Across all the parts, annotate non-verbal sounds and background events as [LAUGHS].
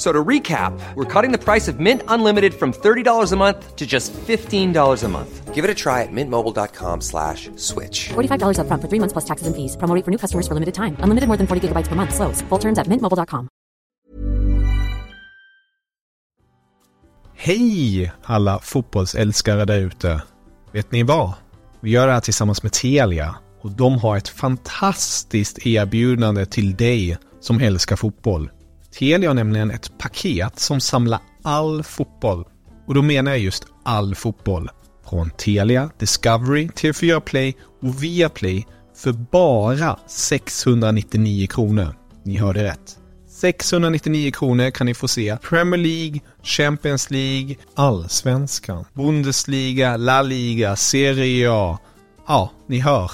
So to recap, we're cutting the price of Mint Unlimited from $30 a month to just $15 a month. Give it a try at mintmobile.com slash switch. $45 upfront for three months plus taxes and fees. Promo for new customers for limited time. Unlimited more than 40 gigabytes per month. Slows. Full terms at mintmobile.com. Hej alla fotbollsälskare där ute! Vet ni vad? Vi gör det här tillsammans med Telia och de har ett fantastiskt erbjudande till dig som älskar fotboll. Telia har nämligen ett paket som samlar all fotboll. Och då menar jag just all fotboll. Från Telia, Discovery, TV4 Play och Viaplay för bara 699 kronor. Ni hörde rätt. 699 kronor kan ni få se Premier League, Champions League, Allsvenskan, Bundesliga, La Liga, Serie A. Ja, ni hör.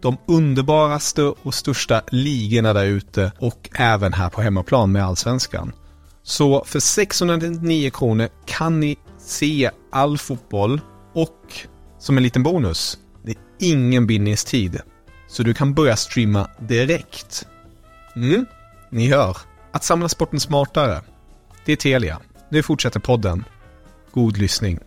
De underbaraste och största ligorna där ute och även här på hemmaplan med Allsvenskan. Så för 699 kronor kan ni se all fotboll och som en liten bonus, det är ingen bindningstid. Så du kan börja streama direkt. Mm, ni hör. Att samla sporten smartare. Det är Telia. Nu fortsätter podden. God lyssning.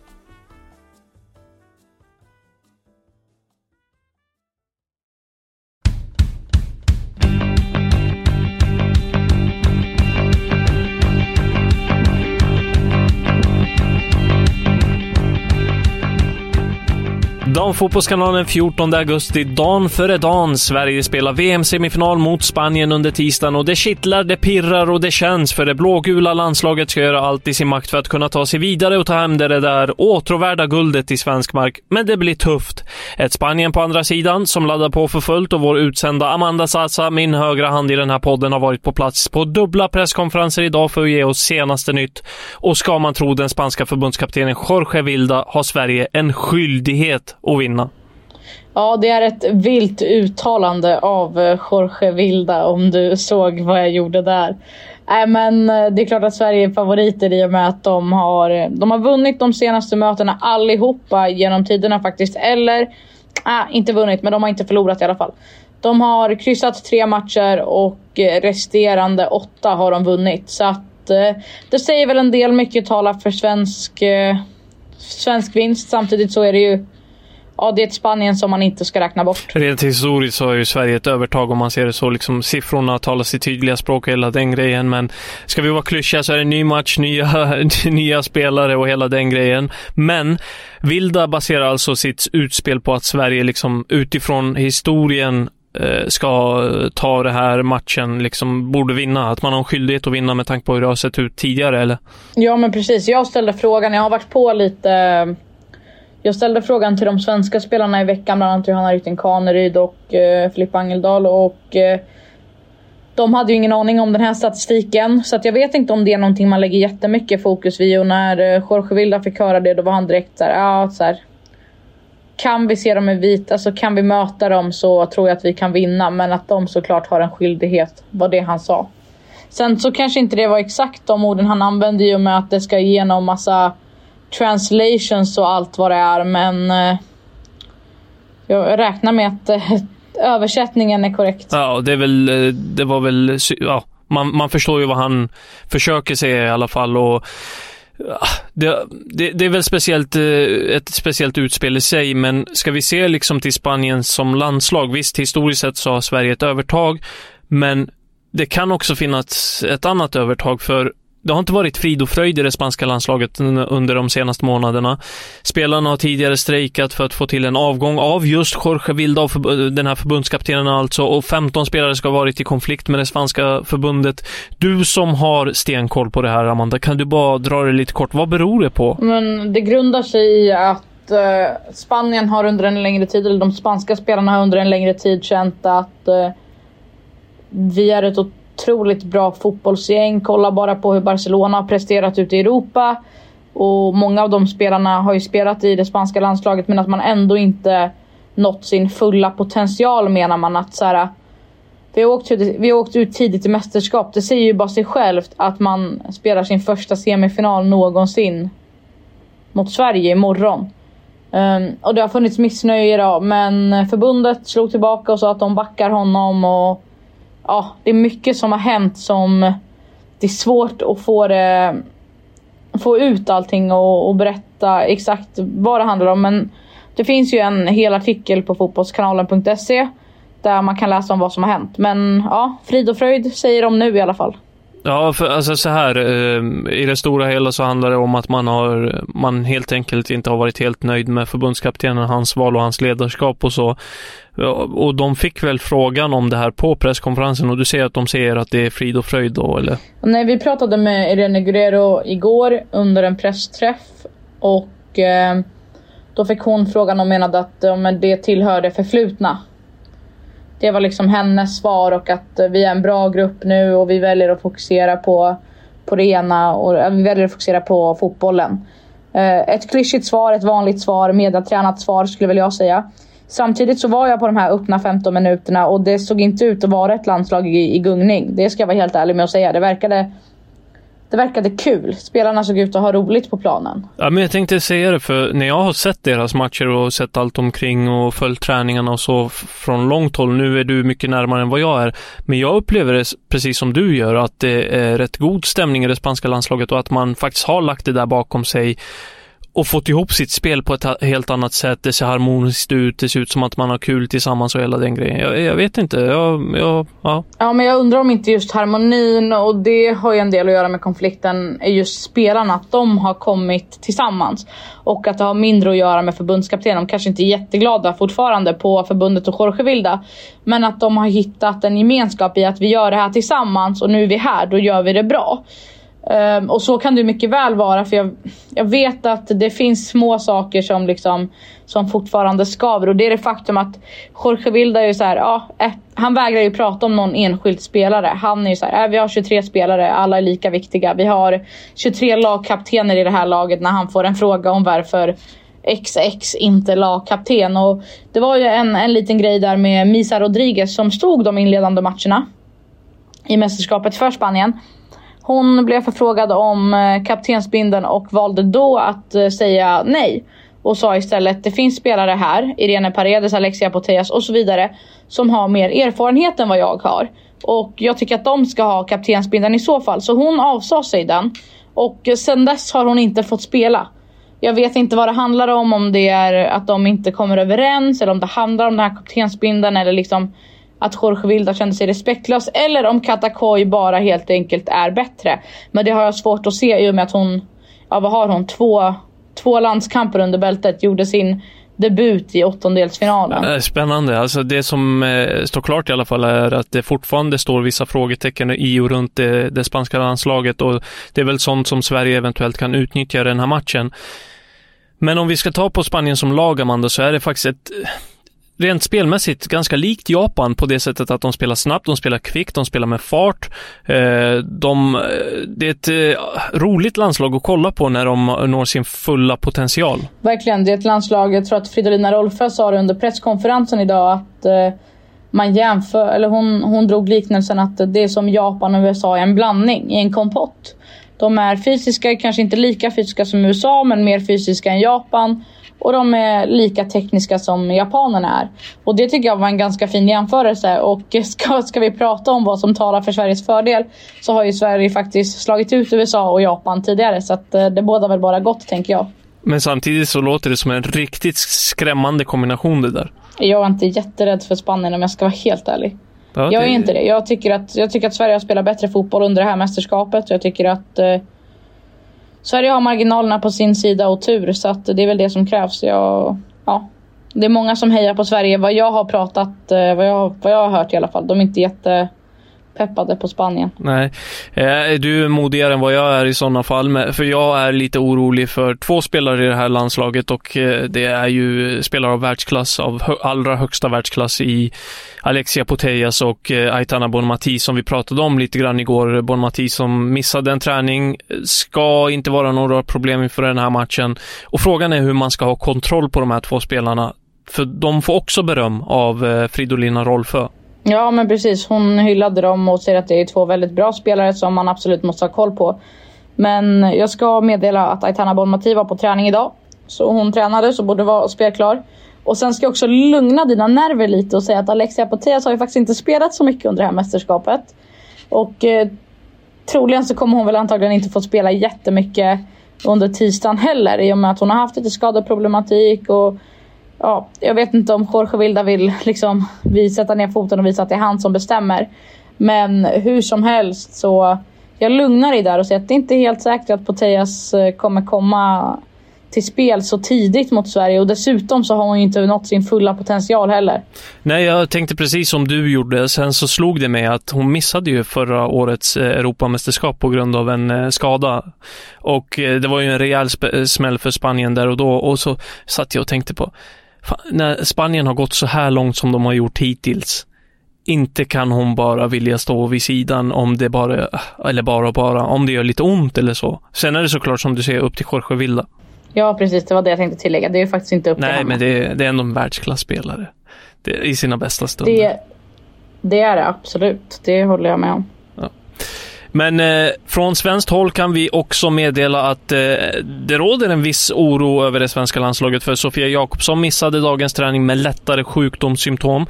Damfotbollskanalen 14 augusti, dan före dan. Sverige spelar VM-semifinal mot Spanien under tisdagen och det kittlar, det pirrar och det känns för det blågula landslaget ska göra allt i sin makt för att kunna ta sig vidare och ta hem det där åtråvärda guldet i svensk mark. Men det blir tufft. Ett Spanien på andra sidan som laddar på för fullt och vår utsända Amanda Sasa, min högra hand i den här podden, har varit på plats på dubbla presskonferenser idag för att ge oss senaste nytt. Och ska man tro den spanska förbundskaptenen Jorge Vilda har Sverige en skyldighet och vinna. Ja, det är ett vilt uttalande av eh, Jorge Vilda om du såg vad jag gjorde där. Nej, men eh, det är klart att Sverige är favoriter i och med att de har, eh, de har vunnit de senaste mötena allihopa genom tiderna faktiskt. Eller, äh, inte vunnit, men de har inte förlorat i alla fall. De har kryssat tre matcher och resterande åtta har de vunnit. Så att det säger väl en del. Mycket talar för svensk, svensk vinst. Samtidigt så är det ju ja, det är ett Spanien som man inte ska räkna bort. Rent historiskt så har ju Sverige ett övertag om man ser det så. Liksom, siffrorna talar sitt tydliga språk och hela den grejen. Men ska vi vara klyschiga så är det en ny match, nya, [LAUGHS] nya spelare och hela den grejen. Men Vilda baserar alltså sitt utspel på att Sverige liksom utifrån historien eh, ska ta det här matchen, liksom borde vinna. Att man har en skyldighet att vinna med tanke på hur det har sett ut tidigare, eller? Ja, men precis. Jag ställde frågan. Jag har varit på lite jag ställde frågan till de svenska spelarna i veckan, bland annat Johanna Rytting Kaneryd och eh, Filippa Angeldal. Och, eh, de hade ju ingen aning om den här statistiken, så att jag vet inte om det är någonting man lägger jättemycket fokus vid. Och när eh, Jorge Vilda fick höra det, då var han direkt såhär, ja så här, Kan vi se dem i vita, alltså kan vi möta dem så tror jag att vi kan vinna. Men att de såklart har en skyldighet, var det han sa. Sen så kanske inte det var exakt de orden han använde i och med att det ska igenom massa translations och allt vad det är. Men eh, jag räknar med att eh, [LAUGHS] översättningen är korrekt. Ja, det är väl, eh, det var väl, ja, man, man förstår ju vad han försöker säga i alla fall. Och ah, det, det, det, är väl speciellt, eh, ett speciellt utspel i sig, men ska vi se liksom till Spanien som landslag, visst historiskt sett så har Sverige ett övertag, men det kan också finnas ett annat övertag, för det har inte varit frid och fröjd i det spanska landslaget under de senaste månaderna. Spelarna har tidigare strejkat för att få till en avgång av just Jorge Vilda, den här förbundskaptenen alltså, och 15 spelare ska ha varit i konflikt med det spanska förbundet. Du som har stenkoll på det här, Amanda, kan du bara dra det lite kort? Vad beror det på? Men det grundar sig i att eh, Spanien har under en längre tid, eller de spanska spelarna har under en längre tid känt att eh, vi är ett otroligt bra fotbollsgäng. Kolla bara på hur Barcelona har presterat ute i Europa. Och många av de spelarna har ju spelat i det spanska landslaget men att man ändå inte nått sin fulla potential menar man att så här, Vi har, åkt, vi har åkt ut tidigt i mästerskap. Det säger ju bara sig självt att man spelar sin första semifinal någonsin mot Sverige imorgon. Um, och det har funnits missnöje idag men förbundet slog tillbaka och sa att de backar honom. Och ja, Det är mycket som har hänt som det är svårt att få, det, få ut allting och, och berätta exakt vad det handlar om. Men det finns ju en hel artikel på fotbollskanalen.se där man kan läsa om vad som har hänt. Men ja, frid och fröjd säger de nu i alla fall. Ja, för alltså så här, eh, i det stora hela så handlar det om att man har, man helt enkelt inte har varit helt nöjd med förbundskaptenen, hans val och hans ledarskap och så. Och de fick väl frågan om det här på presskonferensen och du säger att de säger att det är frid och fröjd då, eller? Nej, vi pratade med Irene Guerrero igår under en pressträff och eh, då fick hon frågan och menade att ja, det tillhör det förflutna det var liksom hennes svar och att eh, vi är en bra grupp nu och vi väljer att fokusera på, på det ena och eh, vi väljer att fokusera på fotbollen. Eh, ett klyschigt svar, ett vanligt svar, medeltränat svar skulle väl jag säga. Samtidigt så var jag på de här öppna 15 minuterna och det såg inte ut att vara ett landslag i, i gungning. Det ska jag vara helt ärlig med att säga. Det verkade det verkade kul. Spelarna såg ut att ha roligt på planen. Ja, men jag tänkte säga det, för när jag har sett deras matcher och sett allt omkring och följt träningarna och så från långt håll, nu är du mycket närmare än vad jag är, men jag upplever det precis som du gör, att det är rätt god stämning i det spanska landslaget och att man faktiskt har lagt det där bakom sig och fått ihop sitt spel på ett helt annat sätt. Det ser harmoniskt ut, det ser ut som att man har kul tillsammans och hela den grejen. Jag, jag vet inte. Jag, jag, ja. ja, men jag undrar om inte just harmonin och det har ju en del att göra med konflikten, är just spelarna. Att de har kommit tillsammans. Och att det har mindre att göra med förbundskaptenen. De kanske inte är jätteglada fortfarande på förbundet och Jorge Vilda. Men att de har hittat en gemenskap i att vi gör det här tillsammans och nu är vi här, då gör vi det bra. Um, och så kan det mycket väl vara för jag, jag vet att det finns små saker som, liksom, som fortfarande skaver och det är det faktum att Jorge Vilda är ju så här, ja, eh, han vägrar ju prata om någon enskild spelare. Han är ju så här, äh, vi har 23 spelare, alla är lika viktiga. Vi har 23 lagkaptener i det här laget när han får en fråga om varför XX inte lagkapten. Och det var ju en, en liten grej där med Misa Rodriguez som stod de inledande matcherna i mästerskapet för Spanien. Hon blev förfrågad om eh, kaptensbindeln och valde då att eh, säga nej. Och sa istället det finns spelare här, Irene Paredes, Alexia Poteas och så vidare, som har mer erfarenhet än vad jag har. Och jag tycker att de ska ha kaptensbindeln i så fall. Så hon avsade sig den. Och eh, sen dess har hon inte fått spela. Jag vet inte vad det handlar om, om det är att de inte kommer överens eller om det handlar om den här kaptensbindeln eller liksom att Jorge Vilda kände sig respektlös eller om Katakoi bara helt enkelt är bättre. Men det har jag svårt att se i och med att hon, ja vad har hon, två, två landskamper under bältet, gjorde sin debut i åttondelsfinalen. Spännande. Alltså det som eh, står klart i alla fall är att det fortfarande står vissa frågetecken i och runt det, det spanska landslaget och det är väl sånt som Sverige eventuellt kan utnyttja i den här matchen. Men om vi ska ta på Spanien som lag, Amanda, så är det faktiskt ett rent spelmässigt ganska likt Japan på det sättet att de spelar snabbt, de spelar kvickt, de spelar med fart. Eh, de, eh, det är ett eh, roligt landslag att kolla på när de når sin fulla potential. Verkligen, det är ett landslag, jag tror att Fridolina Rolfö sa det under presskonferensen idag att man jämför, eller hon, hon drog liknelsen att det är som Japan och USA är en blandning, i en kompott. De är fysiska, kanske inte lika fysiska som USA, men mer fysiska än Japan. Och de är lika tekniska som japanerna är. Och det tycker jag var en ganska fin jämförelse. Och [LAUGHS] ska, ska vi prata om vad som talar för Sveriges fördel så har ju Sverige faktiskt slagit ut USA och Japan tidigare. Så att eh, det båda väl bara gott tänker jag. Men samtidigt så låter det som en riktigt skrämmande kombination det där. Jag är inte jätterädd för Spanien om jag ska vara helt ärlig. Ja, jag är inte det. Jag tycker, att, jag tycker att Sverige har spelat bättre fotboll under det här mästerskapet. Jag tycker att eh, Sverige har marginalerna på sin sida och tur så att det är väl det som krävs. Jag, ja, det är många som hejar på Sverige. Vad jag har pratat, eh, vad jag, vad jag har hört i alla fall. De är inte jätte peppade på Spanien. Nej, eh, är du modigare än vad jag är i sådana fall? För jag är lite orolig för två spelare i det här landslaget och eh, det är ju spelare av världsklass, av allra högsta världsklass i Alexia Putellas och eh, Aitana Bonmati som vi pratade om lite grann igår. Bonmati som missade en träning, ska inte vara några problem inför den här matchen. Och frågan är hur man ska ha kontroll på de här två spelarna. För de får också beröm av eh, Fridolina Rolfö. Ja, men precis. Hon hyllade dem och säger att det är två väldigt bra spelare som man absolut måste ha koll på. Men jag ska meddela att Aitana Bonmati var på träning idag. Så hon tränade, så borde vara spelklar. Och sen ska jag också lugna dina nerver lite och säga att Alexia Poteas har ju faktiskt inte spelat så mycket under det här mästerskapet. Och eh, troligen så kommer hon väl antagligen inte få spela jättemycket under tisdagen heller i och med att hon har haft lite skadeproblematik och ja, jag vet inte om Jorge Vilda vill liksom sätta ner foten och visa att det är han som bestämmer. Men hur som helst så jag lugnar dig där och säger att det inte är helt säkert att Poteas eh, kommer komma till spel så tidigt mot Sverige och dessutom så har hon ju inte nått sin fulla potential heller. Nej, jag tänkte precis som du gjorde. Sen så slog det mig att hon missade ju förra årets eh, Europamästerskap på grund av en eh, skada. Och eh, det var ju en rejäl smäll för Spanien där och då och så satt jag och tänkte på fan, när Spanien har gått så här långt som de har gjort hittills inte kan hon bara vilja stå vid sidan om det bara, eller bara och bara, om det gör lite ont eller så. Sen är det såklart som du säger upp till Jorge Vilda. Ja, precis. Det var det jag tänkte tillägga. Det är ju faktiskt inte upp till Nej, men det, det är ändå en världsklasspelare. I sina bästa stunder. Det, det är det absolut. Det håller jag med om. Ja. Men eh, från svenskt håll kan vi också meddela att eh, det råder en viss oro över det svenska landslaget för Sofia Jakobsson missade dagens träning med lättare sjukdomssymptom.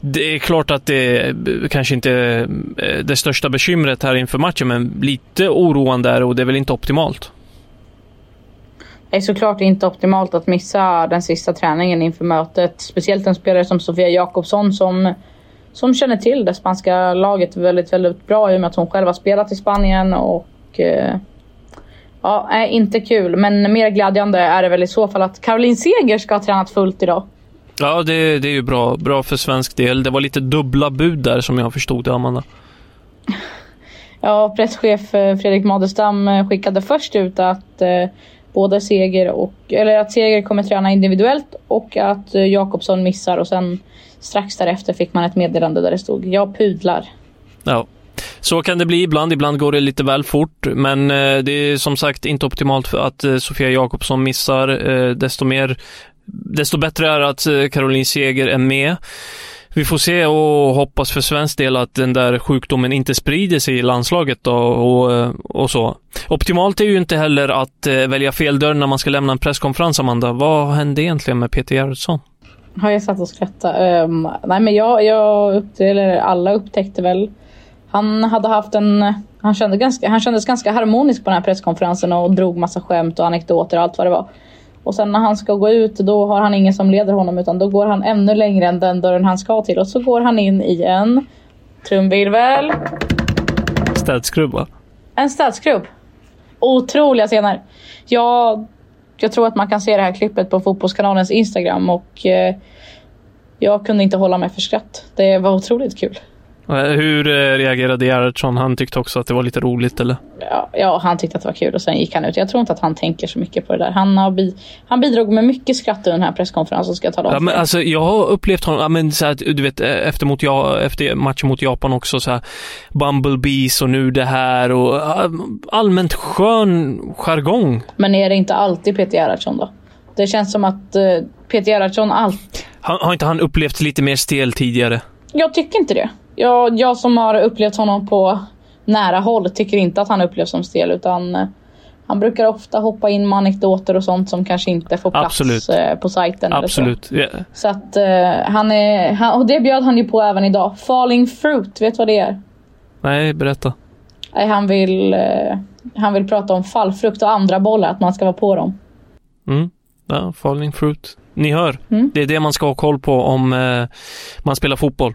Det är klart att det kanske inte är eh, det största bekymret här inför matchen, men lite oroande är det och det är väl inte optimalt? Är såklart inte optimalt att missa den sista träningen inför mötet. Speciellt en spelare som Sofia Jakobsson som, som känner till det spanska laget väldigt, väldigt bra i och med att hon själv har spelat i Spanien. Och eh, ja, är inte kul. Men mer glädjande är det väl i så fall att Caroline Seger ska ha tränat fullt idag. Ja, det, det är ju bra. Bra för svensk del. Det var lite dubbla bud där som jag förstod det, Amanda. Ja, presschef Fredrik Madestam skickade först ut att eh, både Seger och, eller att Seger kommer träna individuellt och att eh, Jakobsson missar och sen strax därefter fick man ett meddelande där det stod jag pudlar. Ja. Så kan det bli ibland. Ibland går det lite väl fort, men eh, det är som sagt inte optimalt för att eh, Sofia Jakobsson missar. Desto mer, desto bättre är att Caroline Seger är med. Vi får se och hoppas för svensk del att den där sjukdomen inte sprider sig i landslaget då och, och så. Optimalt är ju inte heller att eh, välja fel dörr när man ska lämna en presskonferens, Amanda. Vad hände egentligen med Peter Gerhardsson? Har jag satt och skrattat? Um, ehm, nej men jag, jag eller alla upptäckte väl. Han hade haft en, han, kände ganska, han kändes ganska harmonisk på den här presskonferensen och drog massa skämt och anekdoter och allt vad det var. Och sen när han ska gå ut då har han ingen som leder honom utan då går han ännu längre än den dörren han ska till och så går han in i en trumvirvel. Städskrubb va? En städskrubb. Otroliga scener. Jag, jag tror att man kan se det här klippet på Fotbollskanalens Instagram och eh, jag kunde inte hålla mig för skratt. Det var otroligt kul. Hur eh, reagerade Gerhardsson? Han tyckte också att det var lite roligt eller? Ja, ja, han tyckte att det var kul och sen gick han ut. Jag tror inte att han tänker så mycket på det där. Han, har bi han bidrog med mycket skratt under den här presskonferensen ska jag tala om. Ja, men alltså, jag har upplevt honom, ja, men, så här, du vet, eh, efter, mot, ja, efter matchen mot Japan också så här, Bumblebees och nu det här och allmänt skön jargong. Men är det inte alltid Peter Gerhardsson då? Det känns som att Peter Gerhardsson allt... Har, har inte han upplevt lite mer stel tidigare? Jag tycker inte det jag, jag som har upplevt honom på nära håll tycker inte att han upplevs som stel utan eh, han brukar ofta hoppa in med anekdoter och sånt som kanske inte får plats Absolut. Eh, på sajten. Absolut. Eller så. Yeah. så att uh, han är, han, och det bjöd han ju på även idag. Falling fruit, vet du vad det är? Nej, berätta. Nej, han vill, uh, han vill prata om fallfrukt och andra bollar, att man ska vara på dem. Mm. Ja, falling fruit. Ni hör, mm. det är det man ska ha koll på om uh, man spelar fotboll.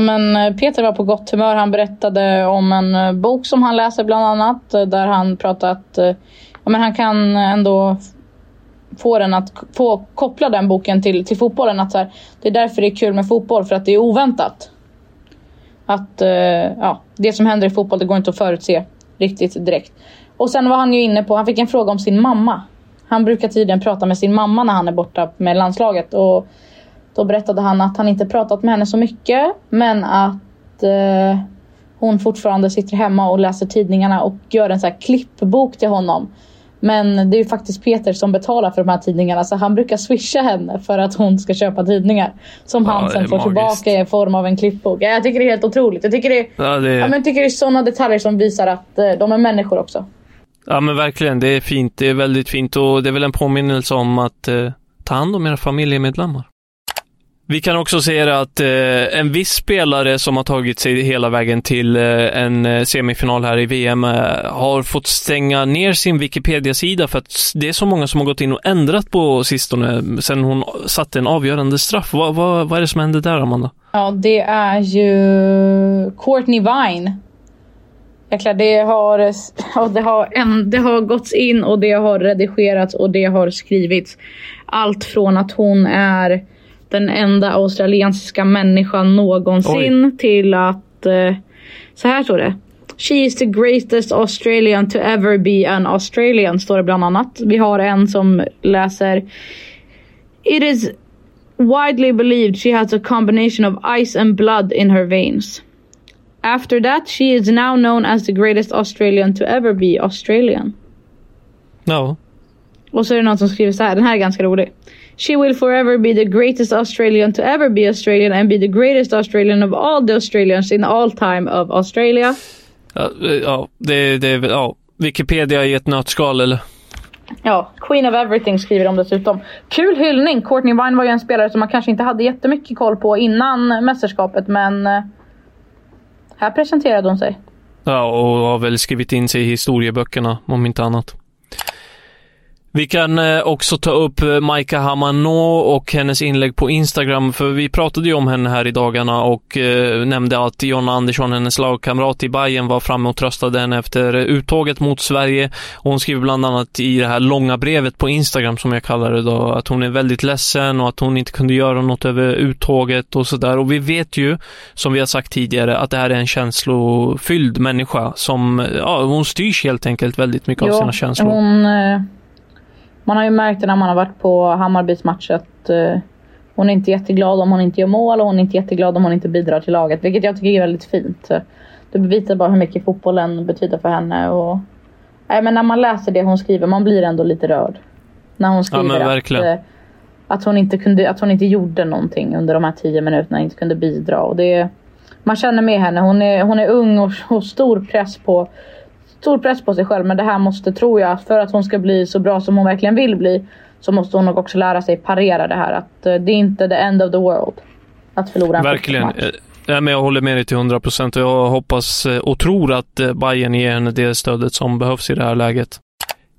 men eh, Peter var på gott humör. Han berättade om en eh, bok som han läser bland annat. Eh, där han pratat ja, men han kan ändå få den att få koppla den boken till, till fotbollen. Att så här, det är därför det är kul med fotboll, för att det är oväntat. Att ja, det som händer i fotboll, det går inte att förutse riktigt direkt. Och sen var han ju inne på, han fick en fråga om sin mamma. Han brukar tydligen prata med sin mamma när han är borta med landslaget. Och då berättade han att han inte pratat med henne så mycket, men att eh, hon fortfarande sitter hemma och läser tidningarna och gör en så här klippbok till honom. Men det är ju faktiskt Peter som betalar för de här tidningarna så han brukar swisha henne för att hon ska köpa tidningar. Som Ja, han sen får magiskt. tillbaka i form av en klippbok. Ja, Jag tycker det är helt otroligt. Jag tycker det är, Ja, det, ja, men tycker det är sådana detaljer som visar att eh, de är människor också. ja, men verkligen. Det är fint. Det är väldigt fint och det är väl en påminnelse om att eh, ta hand om era familjemedlemmar. Vi kan också se att eh, en viss spelare som har tagit sig hela vägen till eh, en eh, semifinal här i VM eh, har fått stänga ner sin Wikipedia-sida för att det är så många som har gått in och ändrat på sistone eh, sen hon satte en avgörande straff. Vad, va, vad är det som hände där, Amanda? Ja, det är ju Courtney Vine. Jäklar, det har, ja, det, har en, det har gåtts in och det har redigerats och det har skrivits. Allt från att hon är den enda australiensiska människan någonsin till att... Eh, så här står det. She is the greatest Australian to ever be an Australian, står det bland annat. Vi har en som läser It is widely believed she has a combination of ice and blood in her veins. After that, she is now known as the greatest Australian to ever be Australian. Ja, Och så är det någon som skriver så här, den här är ganska rolig. She will forever be the greatest Australian to ever be Australian and be the greatest Australian of all the Australians in all time of Australia. ja, eh, ja det, det är väl, ja, Wikipedia i ett nötskal eller? Ja, Queen of Everything skriver de dessutom. Kul hyllning! Courtney Vine var ju en spelare som man kanske inte hade jättemycket koll på innan mästerskapet men eh, här presenterade hon sig. Ja, och har väl skrivit in sig i historieböckerna, om inte annat. Vi kan eh, också ta upp eh, Maika Hamano och hennes inlägg på Instagram, för vi pratade ju om henne här i dagarna och eh, nämnde att Jonna Andersson, hennes lagkamrat i Bayern var framme och tröstade henne efter uttåget mot Sverige. Och hon skriver bland annat i det här långa brevet på Instagram, som jag kallar det då, att hon är väldigt ledsen och att hon inte kunde göra något över uttåget och sådär. Och vi vet ju, som vi har sagt tidigare, att det här är en känslofylld människa som, ja, hon styrs helt enkelt väldigt mycket av sina känslor. Hon, man har ju märkt det när man har varit på Hammarbys match att eh, hon är inte jätteglad om hon inte gör mål och hon är inte jätteglad om hon inte bidrar till laget. Vilket jag tycker är väldigt fint. Det bevisar bara hur mycket fotbollen betyder för henne. Och, nej, men när man läser det hon skriver, man blir ändå lite rörd. När hon skriver men att, eh, att, hon inte kunde, att hon inte gjorde någonting under de här tio minuterna, inte kunde bidra. Och det, man känner med henne. Hon är, hon är ung och, och stor press på stor press på sig själv. Men det här måste, tror jag, för att hon ska bli så bra som hon verkligen vill bli. Så måste hon nog också lära sig parera det här. Att eh, det är inte the end of the world. Att förlora en Verkligen. Eh, fotbollsmatch. Ja, men jag håller med dig till 100 procent och jag hoppas eh, och tror att Bayern ger henne det stödet som behövs i det här läget.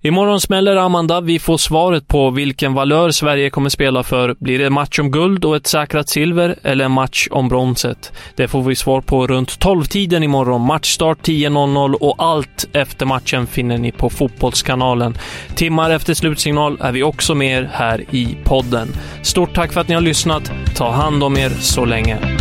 Imorgon smäller Amanda. Vi får svaret på vilken valör Sverige kommer spela för. Blir det match om guld och ett säkrat silver eller en match om bronset? Det får vi svar på runt 12-tiden imorgon. Matchstart 10.00 och allt efter matchen finner ni på Fotbollskanalen. Timmar efter slutsignal är vi också med er här i podden. Stort tack för att ni har lyssnat. Ta hand om er så länge.